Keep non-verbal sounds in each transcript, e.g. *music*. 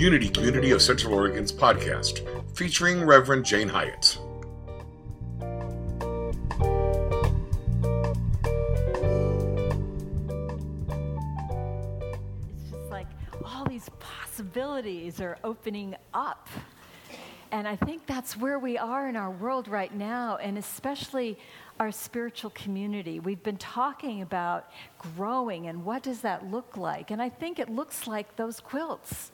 Unity Community of Central Oregon's podcast, featuring Reverend Jane Hyatt. It's just like all these possibilities are opening up. And I think that's where we are in our world right now, and especially our spiritual community. We've been talking about growing and what does that look like? And I think it looks like those quilts.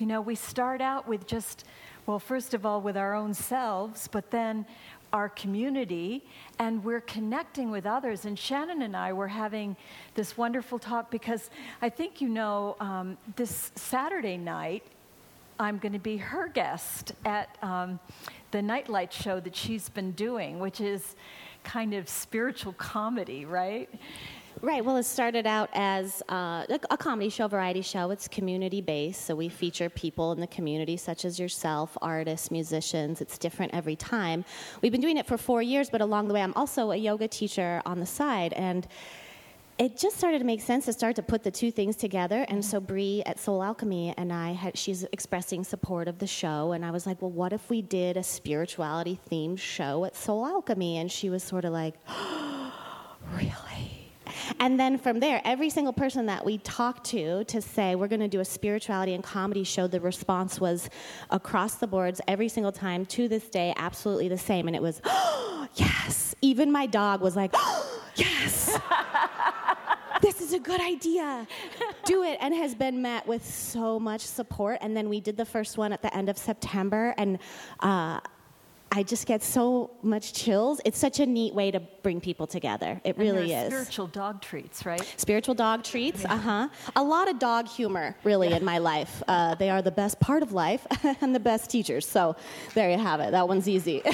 You know, we start out with just, well, first of all, with our own selves, but then our community, and we're connecting with others. And Shannon and I were having this wonderful talk because I think you know um, this Saturday night I'm going to be her guest at um, the Nightlight show that she's been doing, which is kind of spiritual comedy, right? Right. Well, it started out as uh, a comedy show, variety show. It's community based, so we feature people in the community, such as yourself, artists, musicians. It's different every time. We've been doing it for four years, but along the way, I'm also a yoga teacher on the side, and it just started to make sense to start to put the two things together. And so Bree at Soul Alchemy and I had she's expressing support of the show, and I was like, well, what if we did a spirituality themed show at Soul Alchemy? And she was sort of like, *gasps* really? And then from there, every single person that we talked to to say we're going to do a spirituality and comedy show, the response was across the boards every single time to this day, absolutely the same. And it was, oh, *gasps* yes. Even my dog was like, oh, *gasps* yes. *laughs* this is a good idea. Do it. And has been met with so much support. And then we did the first one at the end of September. And, uh, I just get so much chills. It's such a neat way to bring people together. It And really is. Spiritual dog treats, right? Spiritual dog treats, uh huh. A lot of dog humor, really, in my life. Uh, they are the best part of life *laughs* and the best teachers. So there you have it. That one's easy. *laughs*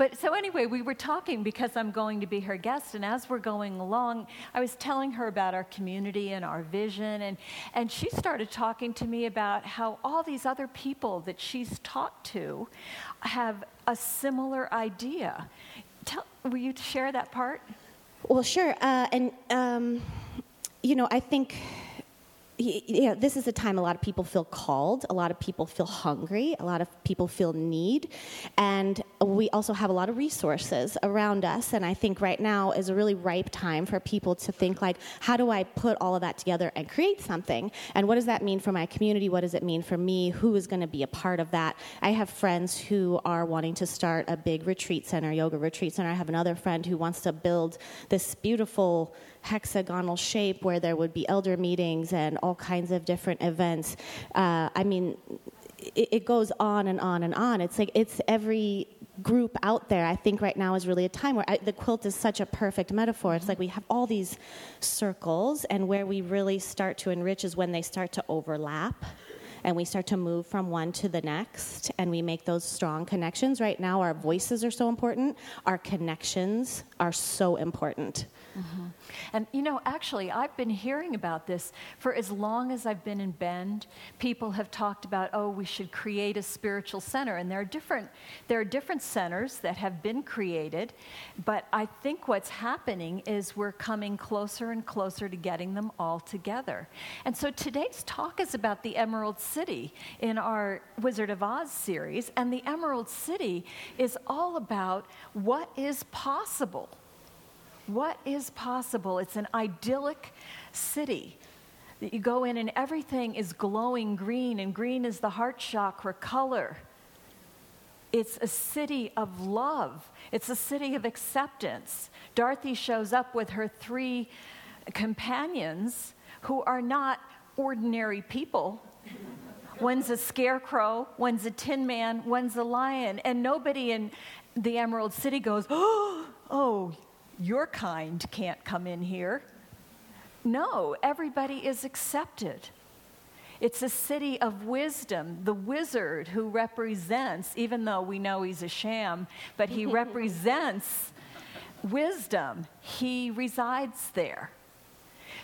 But so anyway, we were talking because I'm going to be her guest, and as we're going along, I was telling her about our community and our vision, and, and she started talking to me about how all these other people that she's talked to have a similar idea. Tell, will you share that part? well, sure. Uh, and, um, you know, I think. Y- Yeah, this is a time a lot of people feel called, a lot of people feel hungry, a lot of people feel need, and we also have a lot of resources around us. And I think right now is a really ripe time for people to think like, how do I put all of that together and create something? And what does that mean for my community? What does it mean for me? Who is going to be a part of that? I have friends who are wanting to start a big retreat center, yoga retreat center. I have another friend who wants to build this beautiful hexagonal shape where there would be elder meetings and all kinds of different events. Uh, I mean, it, it goes on and on and on. It's like it's every group out there. I think right now is really a time where I, the quilt is such a perfect metaphor. It's like we have all these circles, and where we really start to enrich is when they start to overlap. And we start to move from one to the next, and we make those strong connections. Right now, our voices are so important, our connections are so important. Mm-hmm. And you know, actually, I've been hearing about this for as long as I've been in Bend. People have talked about, oh, we should create a spiritual center, and there are different there are different centers that have been created. But I think what's happening is we're coming closer and closer to getting them all together. And so today's talk is about the Emerald City in our Wizard of Oz series, and the Emerald City is all about what is possible. What is possible? It's an idyllic city that you go in and everything is glowing green, and green is the heart chakra color. It's a city of love, it's a city of acceptance. Dorothy shows up with her three companions who are not ordinary people. One's a scarecrow, one's a tin man, one's a lion, and nobody in the Emerald City goes, *gasps* Oh, your kind can't come in here. No, everybody is accepted. It's a city of wisdom. The wizard who represents, even though we know he's a sham, but he *laughs* represents wisdom, he resides there.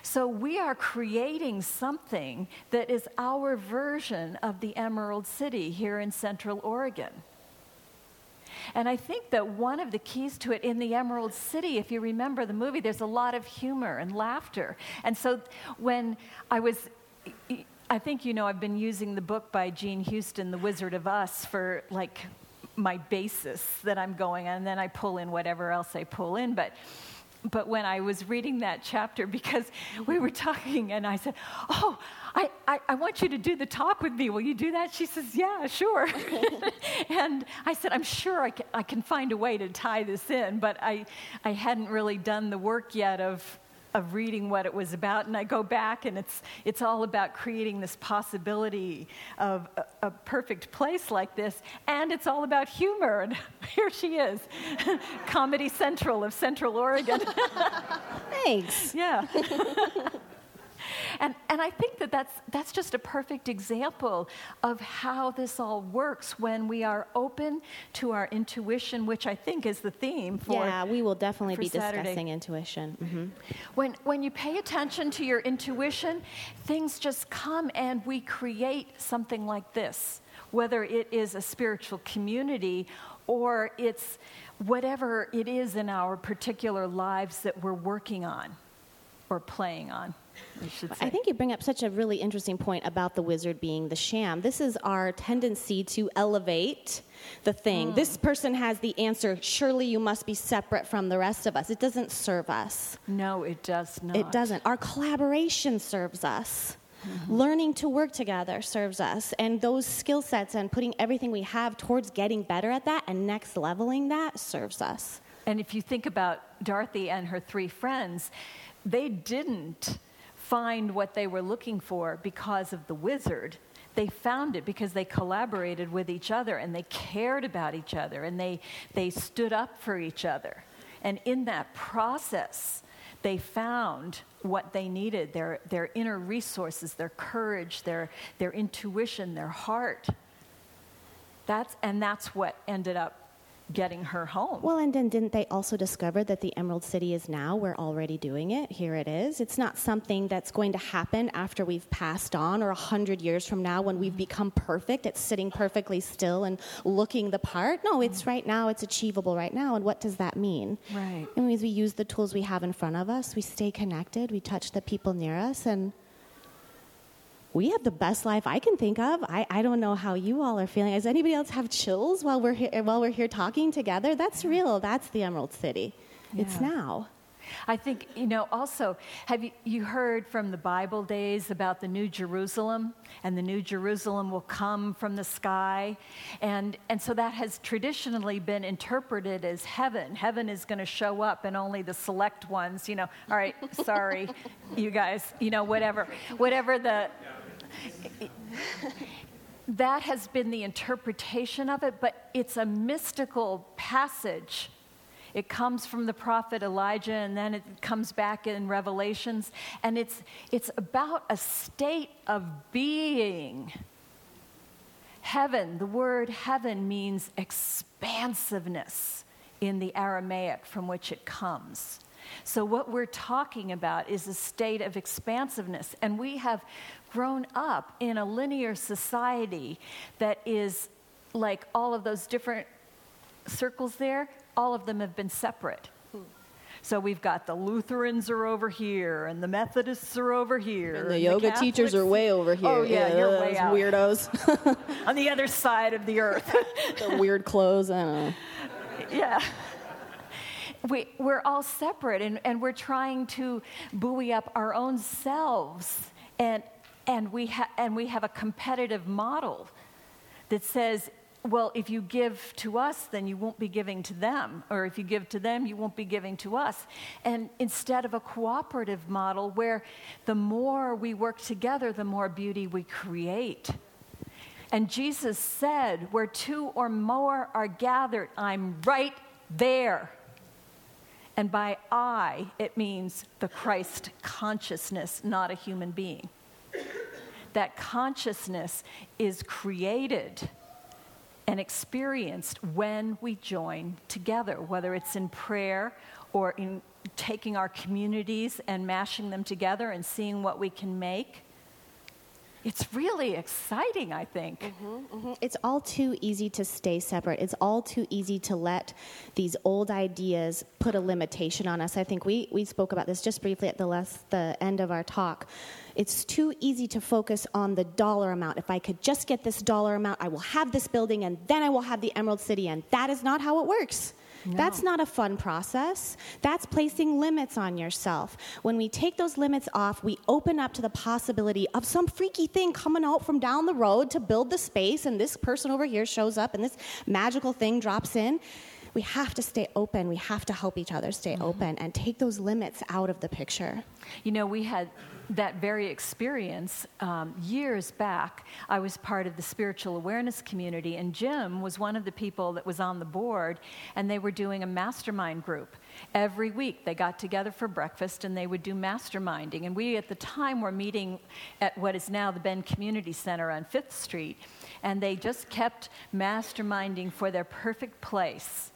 So we are creating something that is our version of the Emerald City here in Central Oregon. And I think that one of the keys to it in the Emerald City, if you remember the movie, there's a lot of humor and laughter. And so when I was I think you know I've been using the book by Jean Houston, The Wizard of Us, for like my basis that I'm going on, and then I pull in whatever else I pull in. But but when I was reading that chapter, because we were talking, and I said, "Oh, I, I, I, want you to do the talk with me. Will you do that?" She says, "Yeah, sure." *laughs* and I said, "I'm sure I can, I can find a way to tie this in," but I I hadn't really done the work yet of of reading what it was about. And I go back, and it's, it's all about creating this possibility of a, a perfect place like this. And it's all about humor. And *laughs* here she is, *laughs* Comedy Central of Central Oregon. *laughs* Thanks. Yeah. And, and I think that that's, that's just a perfect example of how this all works when we are open to our intuition, which I think is the theme for. Yeah, we will definitely be Saturday. discussing intuition. Mm-hmm. When, when you pay attention to your intuition, things just come and we create something like this, whether it is a spiritual community or it's whatever it is in our particular lives that we're working on or playing on. I, think you bring up such a really interesting point about the wizard being the sham. This is our tendency to elevate the thing. Mm. This person has the answer. Surely you must be separate from the rest of us. It doesn't serve us. No, it does not. It doesn't. Our collaboration serves us. Mm-hmm. Learning to work together serves us. And those skill sets and putting everything we have towards getting better at that and next leveling that serves us. And if you think about Dorothy and her three friends, they didn't find what they were looking for because of the wizard. They found it because they collaborated with each other and they cared about each other and they, they stood up for each other. And in that process, they found what they needed their, their inner resources, their courage, their, their intuition, their heart. That's, and that's what ended up getting her home. Well, and then didn't they also discover that the Emerald City is now? We're already doing it. Here it is. It's not something that's going to happen after we've passed on or a hundred years from now when we've become perfect at sitting perfectly still and looking the part. No, it's mm. right now. It's achievable right now. And what does that mean? Right. It means we use the tools we have in front of us. We stay connected. We touch the people near us and we have the best life I can think of. I, I don't know how you all are feeling. Does anybody else have chills while we're here, while we're here talking together? That's real. That's the Emerald City. Yeah. It's now. I think, you know, also, have you, you heard from the Bible days about the New Jerusalem? And the New Jerusalem will come from the sky. And, and so that has traditionally been interpreted as heaven. Heaven is going to show up, and only the select ones, you know, all right, sorry, *laughs* you guys, you know, whatever, whatever the that has been the interpretation of it, but it's a mystical passage. It comes from the prophet Elijah and then it comes back in Revelations. And it's, it's about a state of being. Heaven, the word heaven means expansiveness in the Aramaic from which it comes. So, what we're talking about is a state of expansiveness. And we have grown up in a linear society that is like all of those different circles there, all of them have been separate. So we've got the Lutherans are over here, and the Methodists are over here, and the and yoga the teachers are way over here. Oh yeah, yeah you're way out. Weirdos *laughs* on the other side of the earth. *laughs* the weird clothes. I don't know. Yeah we, we're all separate and, and we're trying to buoy up our own selves. And, and, we ha- and we have a competitive model that says, well, if you give to us, then you won't be giving to them. Or if you give to them, you won't be giving to us. And instead of a cooperative model where the more we work together, the more beauty we create. And Jesus said, Where two or more are gathered, I'm right there. And by I, it means the Christ consciousness, not a human being. That consciousness is created and experienced when we join together, whether it's in prayer or in taking our communities and mashing them together and seeing what we can make it's really exciting, I think. Mm-hmm, mm-hmm. It's all too easy to stay separate. It's all too easy to let these old ideas put a limitation on us. I think we, we spoke about this just briefly at the, last, the end of our talk It's too easy to focus on the dollar amount. If I could just get this dollar amount, I will have this building and then I will have the Emerald City. And that is not how it works. No. That's not a fun process. That's placing limits on yourself. When we take those limits off, we open up to the possibility of some freaky thing coming out from down the road to build the space, and this person over here shows up and this magical thing drops in. We have to stay open. We have to help each other stay mm-hmm. open and take those limits out of the picture. You know, we had that very experience um, years back. I was part of the spiritual awareness community, and Jim was one of the people that was on the board, and they were doing a mastermind group. Every week they got together for breakfast and they would do masterminding. And we, at the time, were meeting at what is now the Bend Community Center on Fifth Street, and they just kept masterminding for their perfect place.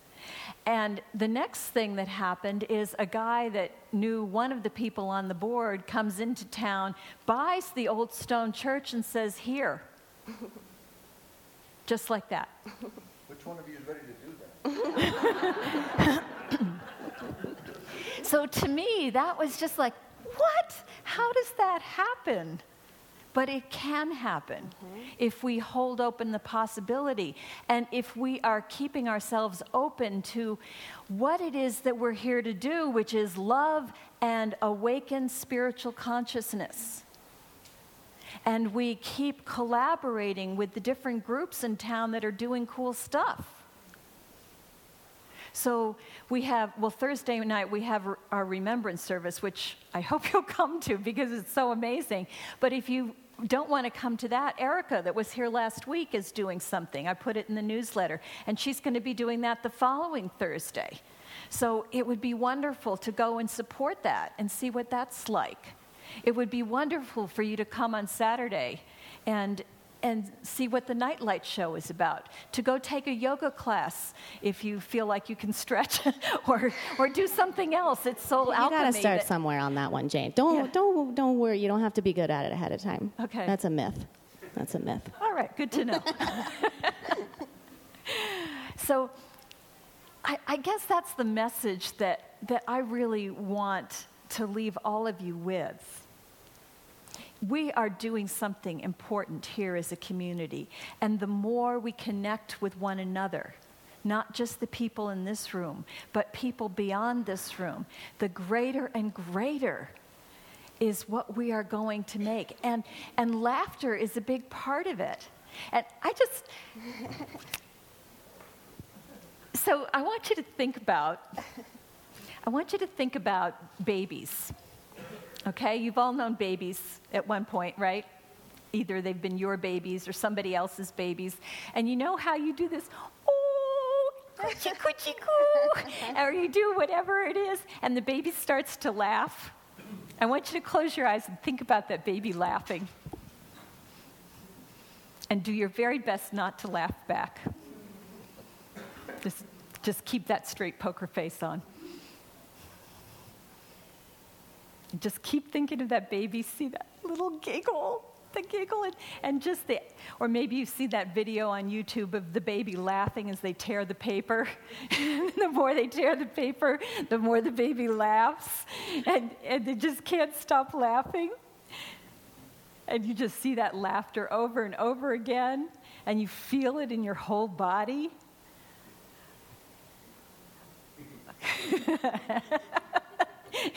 And the next thing that happened is a guy that knew one of the people on the board comes into town, buys the old stone church, and says, Here. *laughs* Just like that. Which one of you is ready to do that? *laughs* So to me, that was just like, What? How does that happen? But it can happen mm-hmm. if we hold open the possibility and if we are keeping ourselves open to what it is that we're here to do, which is love and awaken spiritual consciousness. And we keep collaborating with the different groups in town that are doing cool stuff. So we have, well, Thursday night we have our remembrance service, which I hope *laughs* you'll come to because it's so amazing. But if you don't want to come to that, Erica, that was here last week, is doing something. I put it in the newsletter, and she's going to be doing that the following Thursday. So it would be wonderful to go and support that and see what that's like. It would be wonderful for you to come on Saturday and and see what the nightlight show is about. To go take a yoga class if you feel like you can stretch, *laughs* or or do something else. It's so you alchemy. You got to start that, somewhere on that one, Jane. Don't yeah. don't don't worry. You don't have to be good at it ahead of time. Okay, that's a myth. That's a myth. All right, good to know. *laughs* so, I, I guess that's the message that that I really want to leave all of you with we are doing something important here as a community. And the more we connect with one another, not just the people in this room, but people beyond this room, the greater and greater is what we are going to make. And, and laughter is a big part of it. And I just. so I want you to think about. I want you to think about babies. Okay, you've all known babies at one point, right? Either they've been your babies or somebody else's babies. And you know how you do this? Oh, coochie coochie coo. *laughs* or you do whatever it is, and the baby starts to laugh. I want you to close your eyes and think about that baby laughing. And do your very best not to laugh back. Just, just keep that straight poker face on. Just keep thinking of that baby, see that little giggle, the giggle, and, and just the, or maybe you see that video on YouTube of the baby laughing as they tear the paper. *laughs* the more they tear the paper, the more the baby laughs, and, and they just can't stop laughing. And you just see that laughter over and over again, and you feel it in your whole body. *laughs*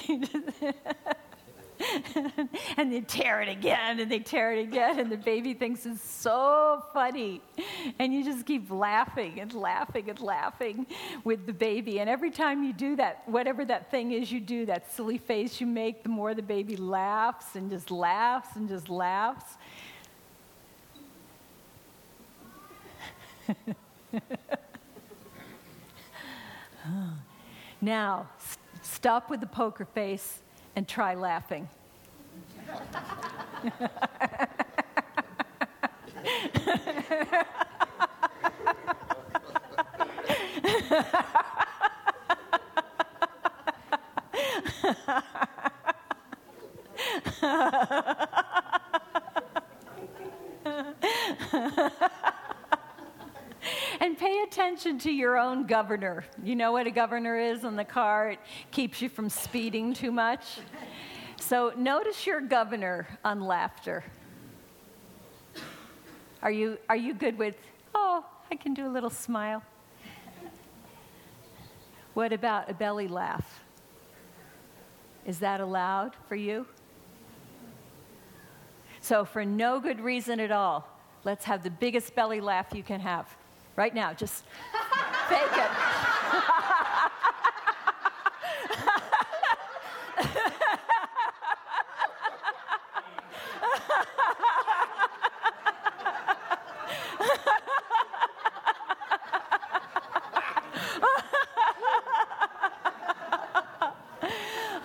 *laughs* and they tear it again and they tear it again and the baby thinks it's so funny. And you just keep laughing and laughing and laughing with the baby. And every time you do that whatever that thing is you do that silly face you make the more the baby laughs and just laughs and just laughs. *laughs* Now Stop with the poker face and try laughing. *laughs* and pay attention to your own governor. You know what a governor is in the car? It keeps you from speeding too much. So notice your governor on laughter. Are you, are you good with, oh, I can do a little smile? What about a belly laugh? Is that allowed for you? So, for no good reason at all, let's have the biggest belly laugh you can have. Right now, just fake it.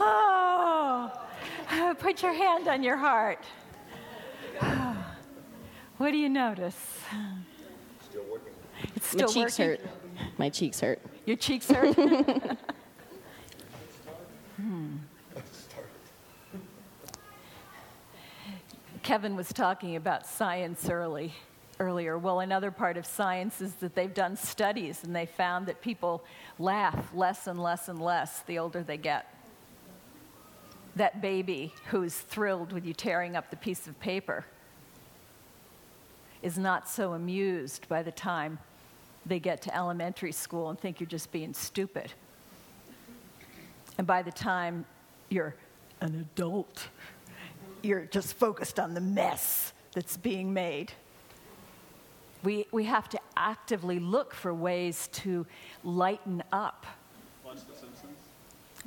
oh, put your hand on your heart. What do you notice? Still working. It's My still cheeks working. hurt. My cheeks hurt. Your cheeks hurt. *laughs* Hmm. Kevin was talking about science early, earlier. Well, another part of science is that they've done studies and they found that people laugh less and less and less the older they get. That baby who's thrilled with you tearing up the piece of paper is not so amused by the time they get to elementary school and think you're just being stupid. And by the time you're an adult, you're just focused on the mess that's being made. We, we have to actively look for ways to lighten up.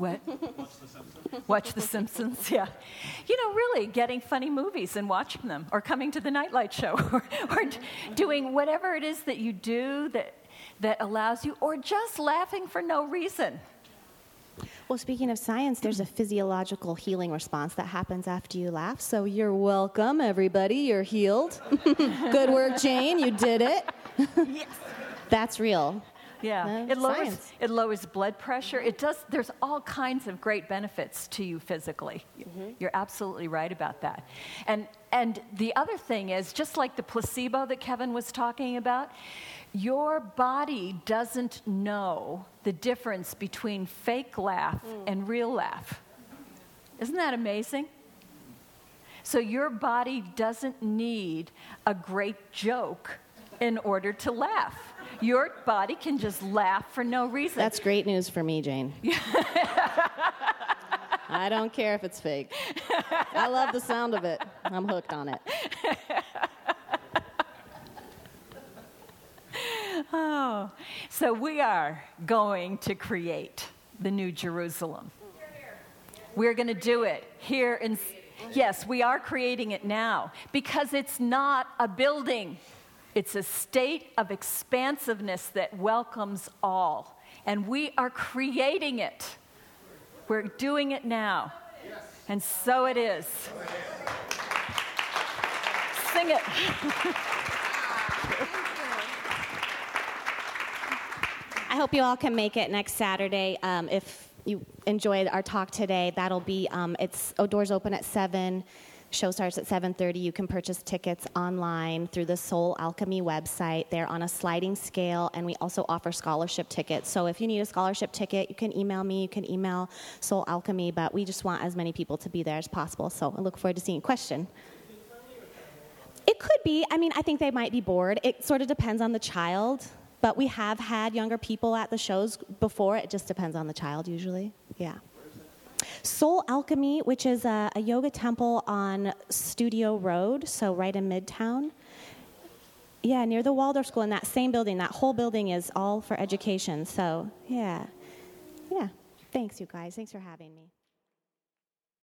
Watch The Simpsons. What? Watch The Simpsons. Watch The Simpsons, yeah. You know, really getting funny movies and watching them, or coming to the Nightlight Show, *laughs* or, or doing whatever it is that you do that, that allows you, or just laughing for no reason. Well, speaking of science, there's a physiological healing response that happens after you laugh. So you're welcome, everybody. You're healed. *laughs* Good work, Jane. You did it. *laughs* Yes. That's real. Yeah, it lowers science. it lowers blood pressure. It does. There's all kinds of great benefits to you physically. Mm-hmm. You're absolutely right about that. And and the other thing is, just like the placebo that Kevin was talking about, your body doesn't know the difference between fake laugh mm. and real laugh. Isn't that amazing? So your body doesn't need a great joke in order to laugh. Your body can just laugh for no reason. That's great news for me, Jane. *laughs* I don't care if it's fake. I love the sound of it. I'm hooked on it. *laughs* oh, so we are going to create the New Jerusalem. We're going to do it here in. Yes, we are creating it now because it's not a building. It's a state of expansiveness that welcomes all. And we are creating it. We're doing it now. And so it is. Sing it. I hope you all can make it next Saturday. Um, if you enjoyed our talk today, that'll be um, it's oh, doors open at seven. Show starts at 7:30. You can purchase tickets online through the Soul Alchemy website. They're on a sliding scale, and we also offer scholarship tickets. So if you need a scholarship ticket, you can email me. You can email Soul Alchemy. But we just want as many people to be there as possible. So I look forward to seeing you. Question. It could be. I mean, I think they might be bored. It sort of depends on the child. But we have had younger people at the shows before. It just depends on the child, usually. Yeah. Soul Alchemy, which is a, a yoga temple on Studio Road, so right in Midtown. Yeah, near the Waldorf School in that same building. That whole building is all for education. So, yeah. Yeah. Thanks, you guys. Thanks for having me.